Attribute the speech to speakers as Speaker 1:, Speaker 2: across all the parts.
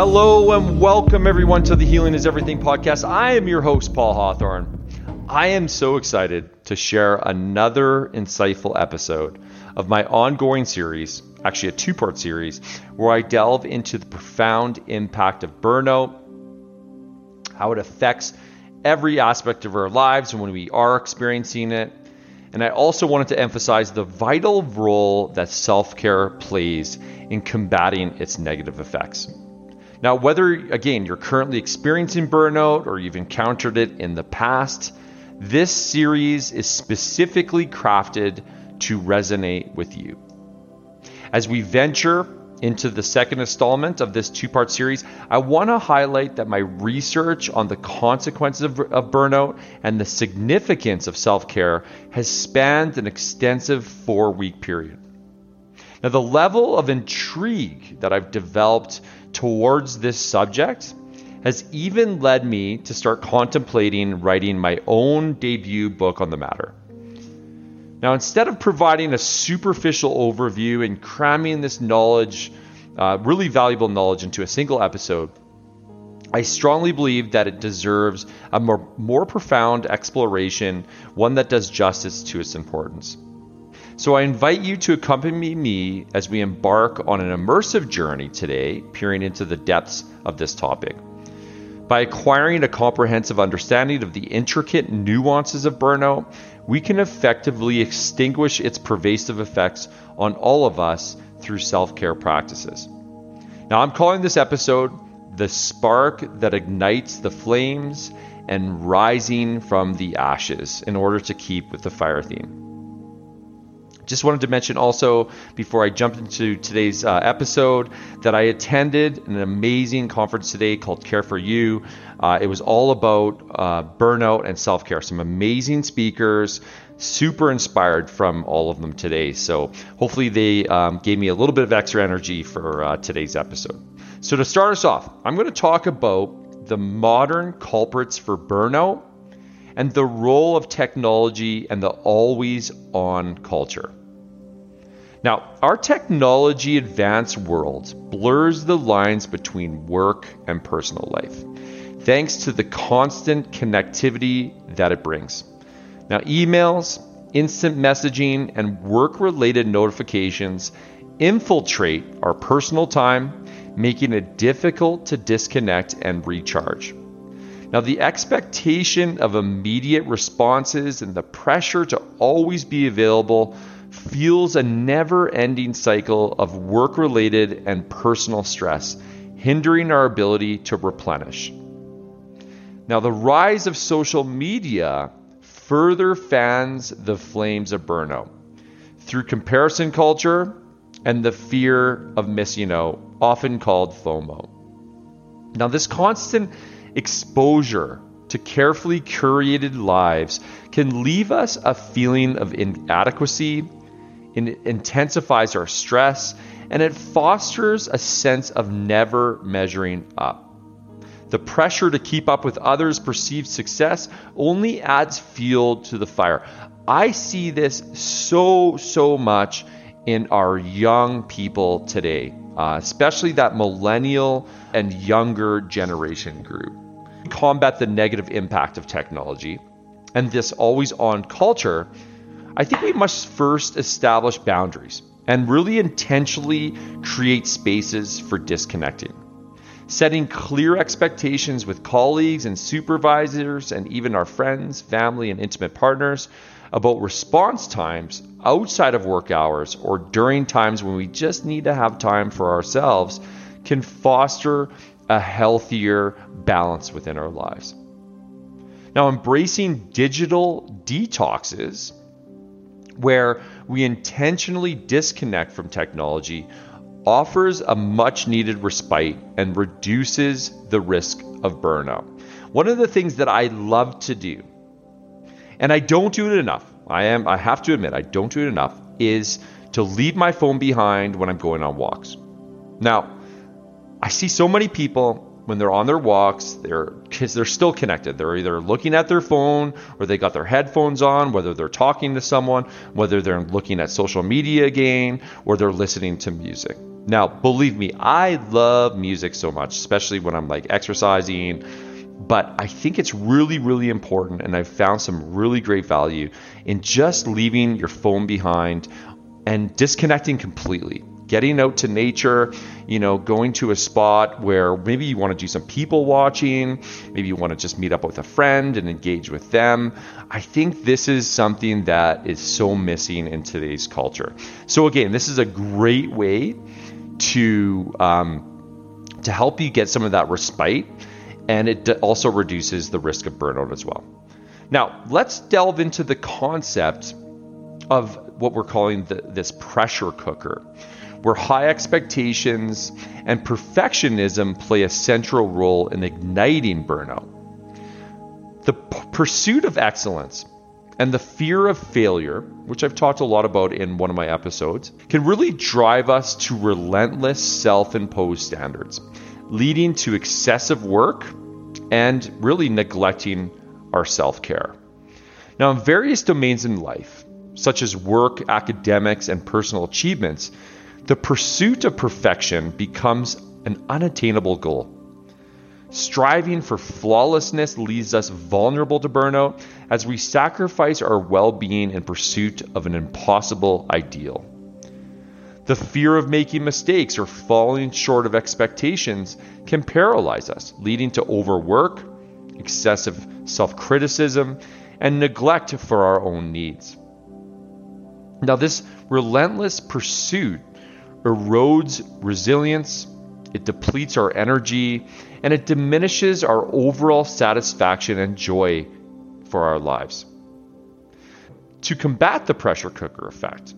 Speaker 1: Hello and welcome everyone to the Healing is Everything podcast. I am your host, Paul Hawthorne. I am so excited to share another insightful episode of my ongoing series, actually a two part series, where I delve into the profound impact of burnout, how it affects every aspect of our lives when we are experiencing it. And I also wanted to emphasize the vital role that self care plays in combating its negative effects. Now, whether, again, you're currently experiencing burnout or you've encountered it in the past, this series is specifically crafted to resonate with you. As we venture into the second installment of this two part series, I want to highlight that my research on the consequences of, of burnout and the significance of self care has spanned an extensive four week period. Now, the level of intrigue that I've developed towards this subject has even led me to start contemplating writing my own debut book on the matter. Now, instead of providing a superficial overview and cramming this knowledge, uh, really valuable knowledge, into a single episode, I strongly believe that it deserves a more, more profound exploration, one that does justice to its importance. So I invite you to accompany me as we embark on an immersive journey today, peering into the depths of this topic. By acquiring a comprehensive understanding of the intricate nuances of burnout, we can effectively extinguish its pervasive effects on all of us through self care practices. Now, I'm calling this episode The Spark That Ignites the Flames and Rising from the Ashes in order to keep with the fire theme. Just wanted to mention also before I jump into today's uh, episode that I attended an amazing conference today called Care for You. Uh, it was all about uh, burnout and self care. Some amazing speakers, super inspired from all of them today. So hopefully they um, gave me a little bit of extra energy for uh, today's episode. So to start us off, I'm going to talk about the modern culprits for burnout and the role of technology and the always on culture. Now, our technology advanced world blurs the lines between work and personal life, thanks to the constant connectivity that it brings. Now, emails, instant messaging, and work related notifications infiltrate our personal time, making it difficult to disconnect and recharge. Now, the expectation of immediate responses and the pressure to always be available fuels a never ending cycle of work related and personal stress, hindering our ability to replenish. Now, the rise of social media further fans the flames of burnout through comparison culture and the fear of missing out, often called FOMO. Now, this constant exposure to carefully curated lives can leave us a feeling of inadequacy it intensifies our stress, and it fosters a sense of never measuring up. The pressure to keep up with others' perceived success only adds fuel to the fire. I see this so, so much in our young people today, uh, especially that millennial and younger generation group. Combat the negative impact of technology and this always on culture I think we must first establish boundaries and really intentionally create spaces for disconnecting. Setting clear expectations with colleagues and supervisors, and even our friends, family, and intimate partners about response times outside of work hours or during times when we just need to have time for ourselves can foster a healthier balance within our lives. Now, embracing digital detoxes where we intentionally disconnect from technology offers a much needed respite and reduces the risk of burnout. One of the things that I love to do, and I don't do it enough, I am I have to admit I don't do it enough, is to leave my phone behind when I'm going on walks. Now, I see so many people when they're on their walks, they're they're still connected. They're either looking at their phone or they got their headphones on, whether they're talking to someone, whether they're looking at social media again, or they're listening to music. Now, believe me, I love music so much, especially when I'm like exercising. But I think it's really, really important, and I've found some really great value in just leaving your phone behind and disconnecting completely getting out to nature, you know, going to a spot where maybe you want to do some people watching, maybe you want to just meet up with a friend and engage with them. I think this is something that is so missing in today's culture. So again, this is a great way to um, to help you get some of that respite, and it also reduces the risk of burnout as well. Now, let's delve into the concept of what we're calling the, this pressure cooker where high expectations and perfectionism play a central role in igniting burnout. The p- pursuit of excellence and the fear of failure, which I've talked a lot about in one of my episodes, can really drive us to relentless self imposed standards, leading to excessive work and really neglecting our self care. Now, in various domains in life, such as work, academics, and personal achievements, the pursuit of perfection becomes an unattainable goal. Striving for flawlessness leaves us vulnerable to burnout as we sacrifice our well being in pursuit of an impossible ideal. The fear of making mistakes or falling short of expectations can paralyze us, leading to overwork, excessive self criticism, and neglect for our own needs. Now, this relentless pursuit erodes resilience, it depletes our energy, and it diminishes our overall satisfaction and joy for our lives. To combat the pressure cooker effect,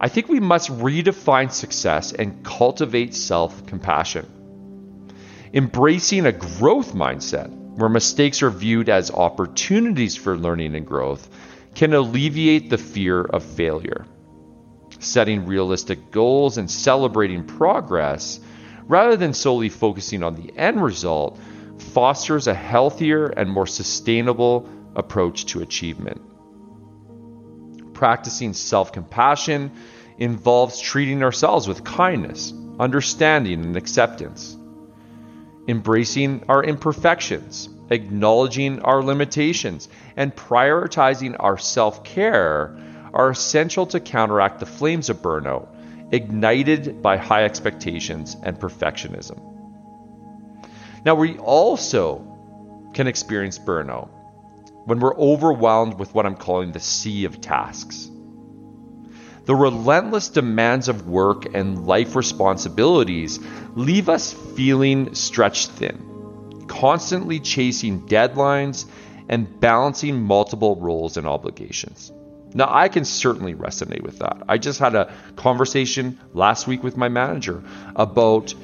Speaker 1: I think we must redefine success and cultivate self compassion. Embracing a growth mindset where mistakes are viewed as opportunities for learning and growth can alleviate the fear of failure setting realistic goals and celebrating progress, rather than solely focusing on the end result, fosters a healthier and more sustainable approach to achievement. Practicing self compassion involves treating ourselves with kindness, understanding, and acceptance. Embracing our imperfections, acknowledging our limitations, and prioritizing our self care are essential to counteract the flames of burnout, ignited by high expectations and perfectionism. Now, we also can experience burnout when we're overwhelmed with what I'm calling the sea of tasks. The relentless demands of work and life responsibilities leave us feeling stretched thin, constantly chasing deadlines and balancing multiple roles and obligations. Now, I can certainly resonate with that. I just had a conversation last week with my manager about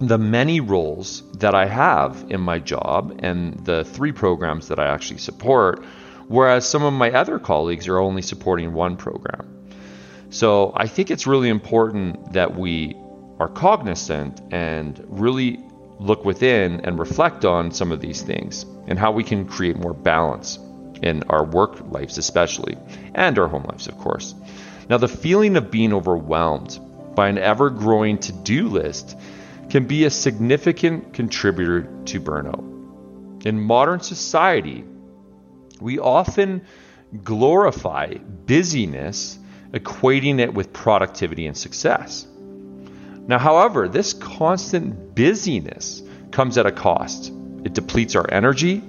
Speaker 1: the many roles that I have in my job and the three programs that I actually support, whereas some of my other colleagues are only supporting one program. So I think it's really important that we are cognizant and really look within and reflect on some of these things and how we can create more balance in our work lives, especially, and our home lives, of course. Now, the feeling of being overwhelmed by an ever growing to do list can be a significant contributor to burnout. In modern society, we often glorify busyness, equating it with productivity and success. Now, however, this constant busyness comes at a cost. It depletes our energy,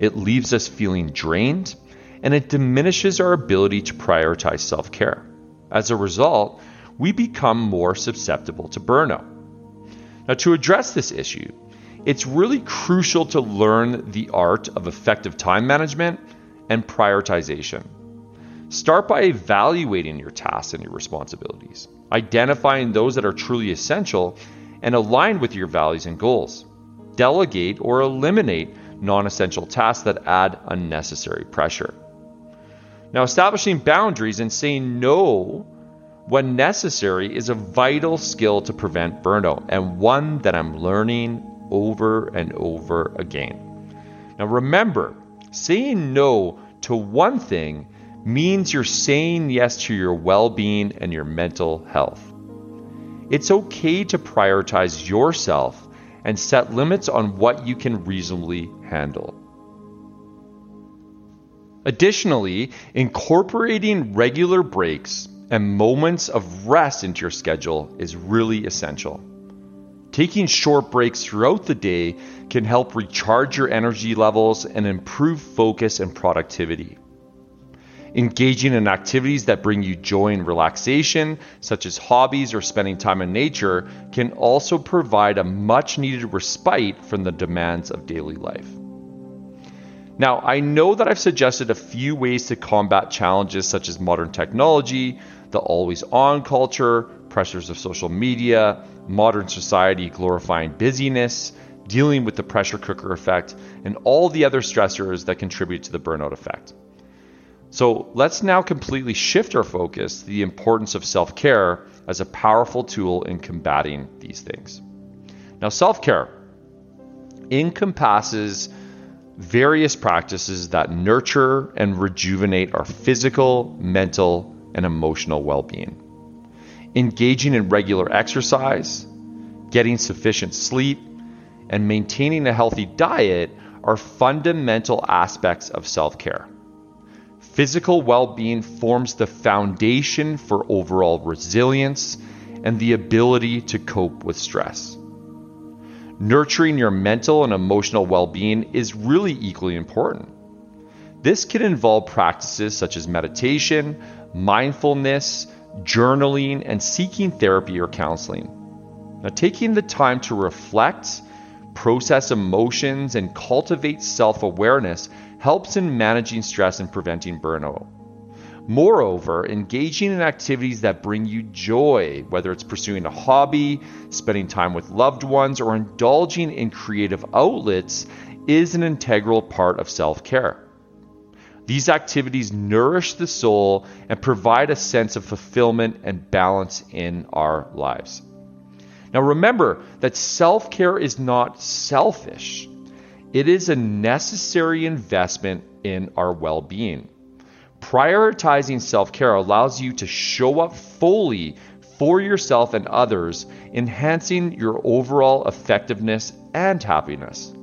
Speaker 1: it leaves us feeling drained, and it diminishes our ability to prioritize self care. As a result, we become more susceptible to burnout. Now, to address this issue, it's really crucial to learn the art of effective time management and prioritization. Start by evaluating your tasks and your responsibilities, identifying those that are truly essential and aligned with your values and goals. Delegate or eliminate non essential tasks that add unnecessary pressure. Now, establishing boundaries and saying no when necessary is a vital skill to prevent burnout and one that I'm learning over and over again. Now, remember, saying no to one thing means you're saying yes to your well being and your mental health. it's okay to prioritize yourself and set limits on what you can reasonably handle. Additionally, incorporating regular breaks and moments of rest into your schedule is really essential. Taking short breaks throughout the day can help recharge your energy levels and improve focus and productivity. Engaging in activities that bring you joy and relaxation, such as hobbies or spending time in nature, can also provide a much needed respite from the demands of daily life. Now, I know that I've suggested a few ways to combat challenges such as modern technology, the always on culture, pressures of social media, modern society glorifying busyness, dealing with the pressure cooker effect, and all the other stressors that contribute to the burnout effect. So let's now completely shift our focus to the importance of self care as a powerful tool in combating these things. Now, self care encompasses various practices that nurture and rejuvenate our physical, mental, and emotional well being. Engaging in regular exercise, getting sufficient sleep, and maintaining a healthy diet are fundamental aspects of self care. Physical well being forms the foundation for overall resilience and the ability to cope with stress. Nurturing your mental and emotional well being is really equally important. This can involve practices such as meditation, mindfulness, journaling, and seeking therapy or counseling. Now, taking the time to reflect, process emotions, and cultivate self awareness helps in managing stress and preventing burnout. Moreover, engaging in activities that bring you joy, whether it's pursuing a hobby, spending time with loved ones, or indulging in creative outlets, is an integral part of self care. These activities nourish the soul and provide a sense of fulfillment and balance in our lives. Now, remember that self care is not selfish. It is a necessary investment in our well being. Prioritizing self care allows you to show up fully for yourself and others, enhancing your overall effectiveness and happiness.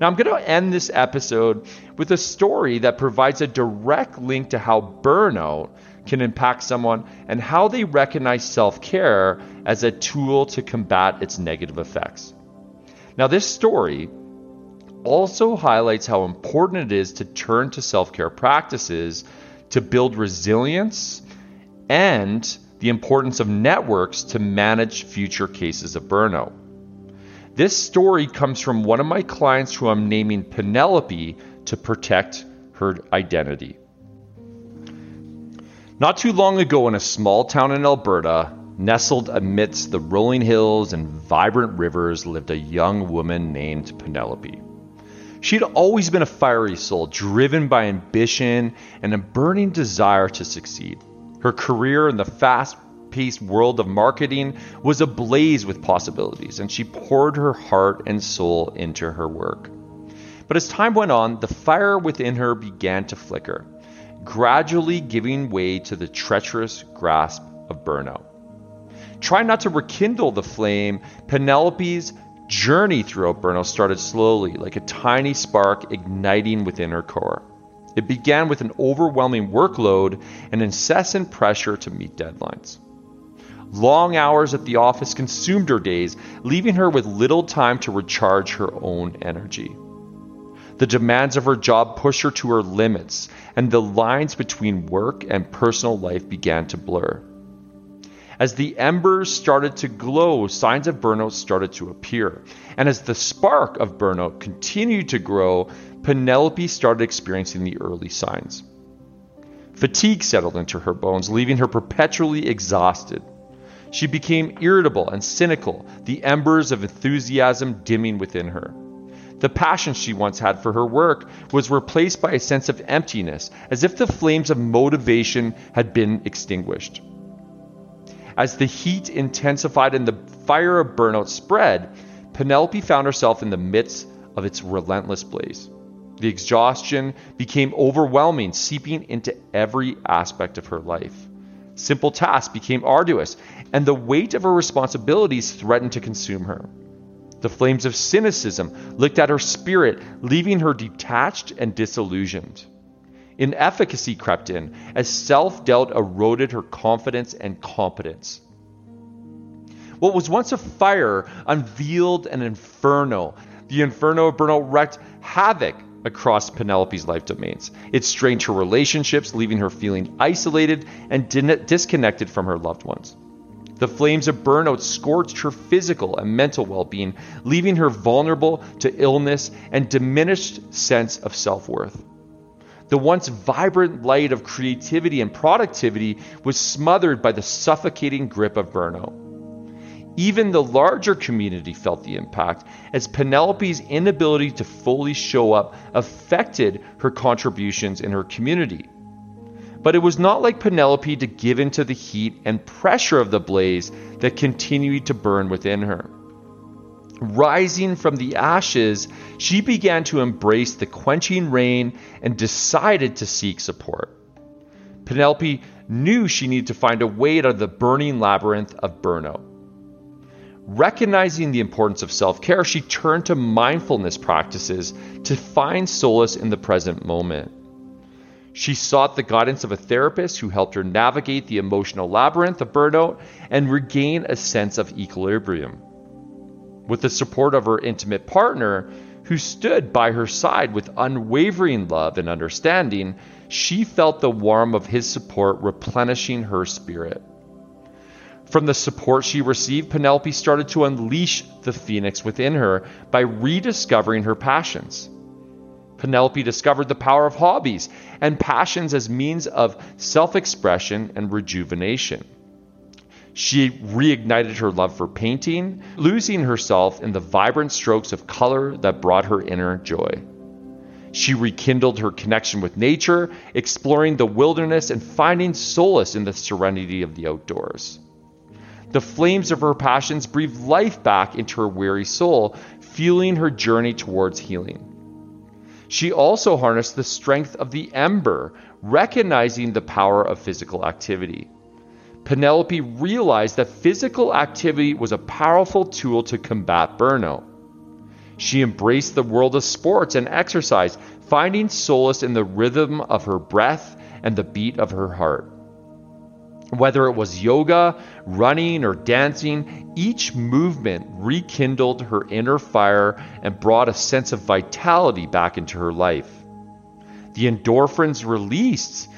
Speaker 1: Now, I'm going to end this episode with a story that provides a direct link to how burnout can impact someone and how they recognize self care as a tool to combat its negative effects. Now, this story also highlights how important it is to turn to self care practices to build resilience and the importance of networks to manage future cases of burnout. This story comes from one of my clients who I'm naming Penelope to protect her identity. Not too long ago, in a small town in Alberta, nestled amidst the rolling hills and vibrant rivers, lived a young woman named Penelope. She had always been a fiery soul, driven by ambition and a burning desire to succeed. Her career in the fast paced world of marketing was ablaze with possibilities, and she poured her heart and soul into her work. But as time went on, the fire within her began to flicker, gradually giving way to the treacherous grasp of burnout. Trying not to rekindle the flame, Penelope's journey throughout burnout started slowly, like a tiny spark igniting within her core. It began with an overwhelming workload and incessant pressure to meet deadlines. Long hours at the office consumed her days, leaving her with little time to recharge her own energy. The demands of her job pushed her to her limits, and the lines between work and personal life began to blur. As the embers started to glow, signs of burnout started to appear. And as the spark of burnout continued to grow, Penelope started experiencing the early signs. Fatigue settled into her bones, leaving her perpetually exhausted. She became irritable and cynical, the embers of enthusiasm dimming within her. The passion she once had for her work was replaced by a sense of emptiness, as if the flames of motivation had been extinguished. As the heat intensified and the fire of burnout spread, Penelope found herself in the midst of its relentless blaze. The exhaustion became overwhelming, seeping into every aspect of her life. Simple tasks became arduous, and the weight of her responsibilities threatened to consume her. The flames of cynicism licked at her spirit, leaving her detached and disillusioned. Inefficacy crept in as self doubt eroded her confidence and competence. What was once a fire unveiled an inferno. The inferno of burnout wreaked havoc across Penelope's life domains. It strained her relationships, leaving her feeling isolated and disconnected from her loved ones. The flames of burnout scorched her physical and mental well being, leaving her vulnerable to illness and diminished sense of self worth. The once vibrant light of creativity and productivity was smothered by the suffocating grip of burnout. Even the larger community felt the impact, as Penelope's inability to fully show up affected her contributions in her community. But it was not like Penelope to give in to the heat and pressure of the blaze that continued to burn within her. Rising from the ashes, she began to embrace the quenching rain and decided to seek support. Penelope knew she needed to find a way out of the burning labyrinth of burnout. Recognizing the importance of self care, she turned to mindfulness practices to find solace in the present moment. She sought the guidance of a therapist who helped her navigate the emotional labyrinth of burnout and regain a sense of equilibrium. With the support of her intimate partner, who stood by her side with unwavering love and understanding, she felt the warmth of his support replenishing her spirit. From the support she received, Penelope started to unleash the phoenix within her by rediscovering her passions. Penelope discovered the power of hobbies and passions as means of self expression and rejuvenation. She reignited her love for painting, losing herself in the vibrant strokes of color that brought her inner joy. She rekindled her connection with nature, exploring the wilderness and finding solace in the serenity of the outdoors. The flames of her passions breathed life back into her weary soul, fueling her journey towards healing. She also harnessed the strength of the ember, recognizing the power of physical activity. Penelope realized that physical activity was a powerful tool to combat burnout. She embraced the world of sports and exercise, finding solace in the rhythm of her breath and the beat of her heart. Whether it was yoga, running, or dancing, each movement rekindled her inner fire and brought a sense of vitality back into her life. The endorphins released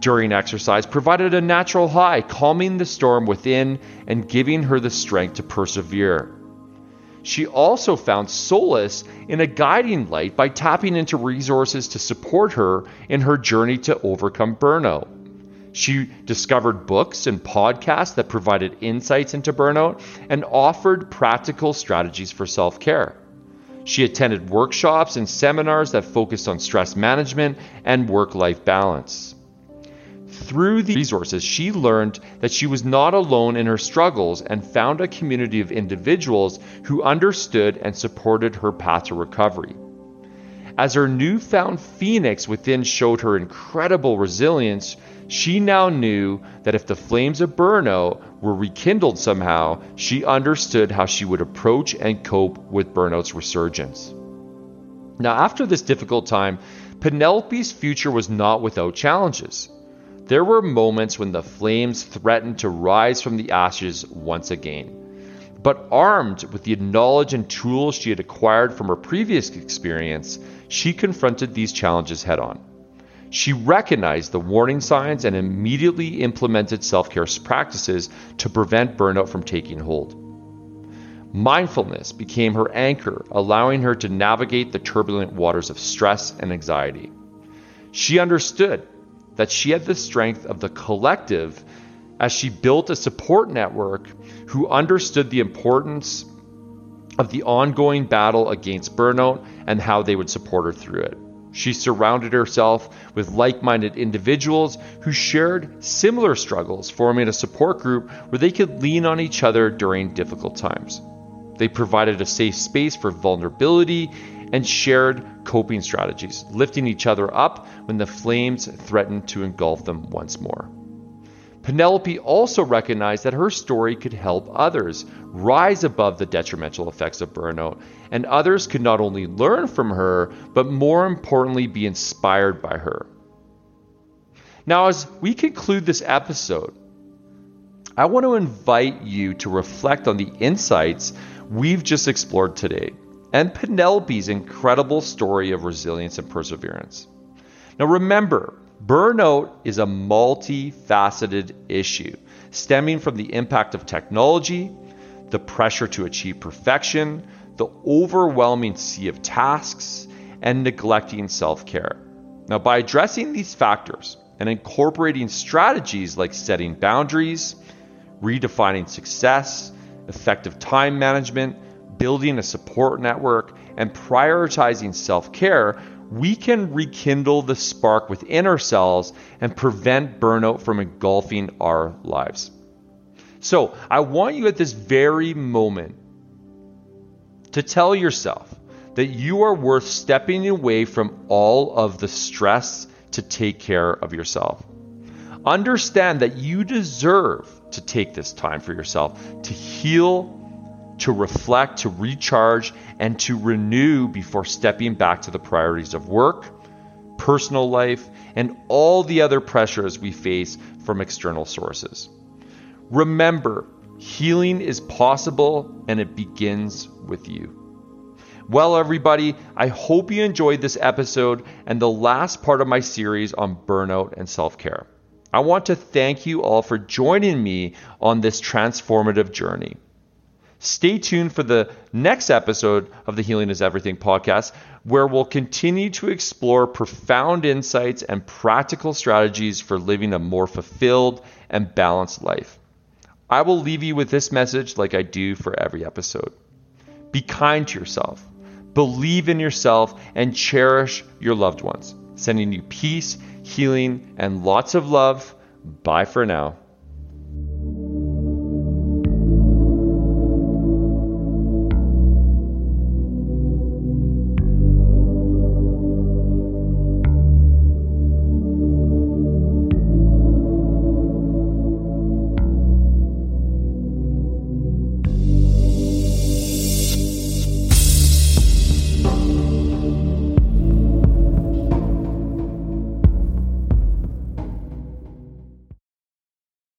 Speaker 1: during exercise provided a natural high, calming the storm within and giving her the strength to persevere. She also found solace in a guiding light by tapping into resources to support her in her journey to overcome burnout. She discovered books and podcasts that provided insights into burnout and offered practical strategies for self care. She attended workshops and seminars that focused on stress management and work life balance. Through these resources, she learned that she was not alone in her struggles and found a community of individuals who understood and supported her path to recovery. As her newfound phoenix within showed her incredible resilience, she now knew that if the flames of burnout were rekindled somehow, she understood how she would approach and cope with burnout's resurgence. Now, after this difficult time, Penelope's future was not without challenges. There were moments when the flames threatened to rise from the ashes once again. But armed with the knowledge and tools she had acquired from her previous experience, she confronted these challenges head on. She recognized the warning signs and immediately implemented self care practices to prevent burnout from taking hold. Mindfulness became her anchor, allowing her to navigate the turbulent waters of stress and anxiety. She understood that she had the strength of the collective as she built a support network who understood the importance of the ongoing battle against burnout and how they would support her through it. She surrounded herself with like minded individuals who shared similar struggles, forming a support group where they could lean on each other during difficult times. They provided a safe space for vulnerability and shared coping strategies, lifting each other up when the flames threatened to engulf them once more. Penelope also recognized that her story could help others rise above the detrimental effects of burnout, and others could not only learn from her, but more importantly, be inspired by her. Now, as we conclude this episode, I want to invite you to reflect on the insights we've just explored today and Penelope's incredible story of resilience and perseverance. Now, remember, burnout is a multifaceted issue stemming from the impact of technology, the pressure to achieve perfection, the overwhelming sea of tasks, and neglecting self care. Now, by addressing these factors and incorporating strategies like setting boundaries, redefining success, effective time management, building a support network, and prioritizing self care, we can rekindle the spark within ourselves and prevent burnout from engulfing our lives. So, I want you at this very moment to tell yourself that you are worth stepping away from all of the stress to take care of yourself. Understand that you deserve to take this time for yourself to heal, to reflect, to recharge, and to renew before stepping back to the priorities of work, personal life, and all the other pressures we face from external sources. Remember, healing is possible and it begins with you. Well, everybody, I hope you enjoyed this episode and the last part of my series on burnout and self care. I want to thank you all for joining me on this transformative journey. Stay tuned for the next episode of the Healing is Everything podcast, where we'll continue to explore profound insights and practical strategies for living a more fulfilled and balanced life. I will leave you with this message like I do for every episode. Be kind to yourself, believe in yourself, and cherish your loved ones. Sending you peace, healing, and lots of love. Bye for now.